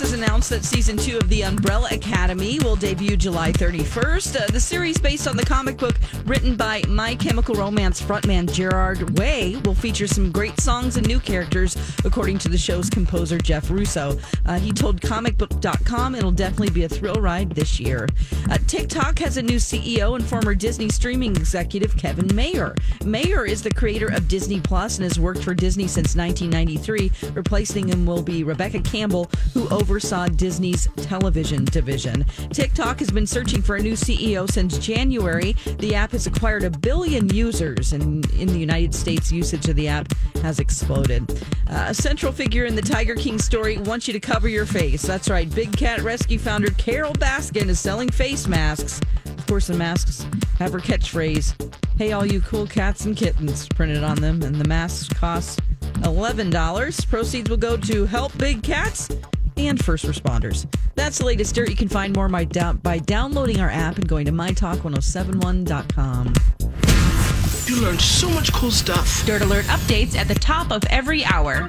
Has announced that season two of The Umbrella Academy will debut July 31st. Uh, the series, based on the comic book written by My Chemical Romance frontman Gerard Way, will feature some great songs and new characters, according to the show's composer Jeff Russo. Uh, he told comicbook.com it'll definitely be a thrill ride this year. Uh, TikTok has a new CEO and former Disney streaming executive Kevin Mayer. Mayer is the creator of Disney Plus and has worked for Disney since 1993. Replacing him will be Rebecca Campbell, who oversaw Disney's television division. TikTok has been searching for a new CEO since January. The app has acquired a billion users, and in the United States, usage of the app has exploded. Uh, a central figure in the Tiger King story wants you to cover your face. That's right. Big Cat Rescue founder Carol Baskin is selling face masks. Of course, the masks have her catchphrase, Hey, all you cool cats and kittens, printed on them, and the masks cost $11. Proceeds will go to help big cats and first responders. That's the latest dirt. You can find more by, by downloading our app and going to mytalk1071.com. You learned so much cool stuff. Dirt Alert updates at the top of every hour.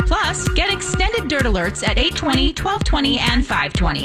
Plus, get extended Dirt Alerts at 820, 1220, and 520.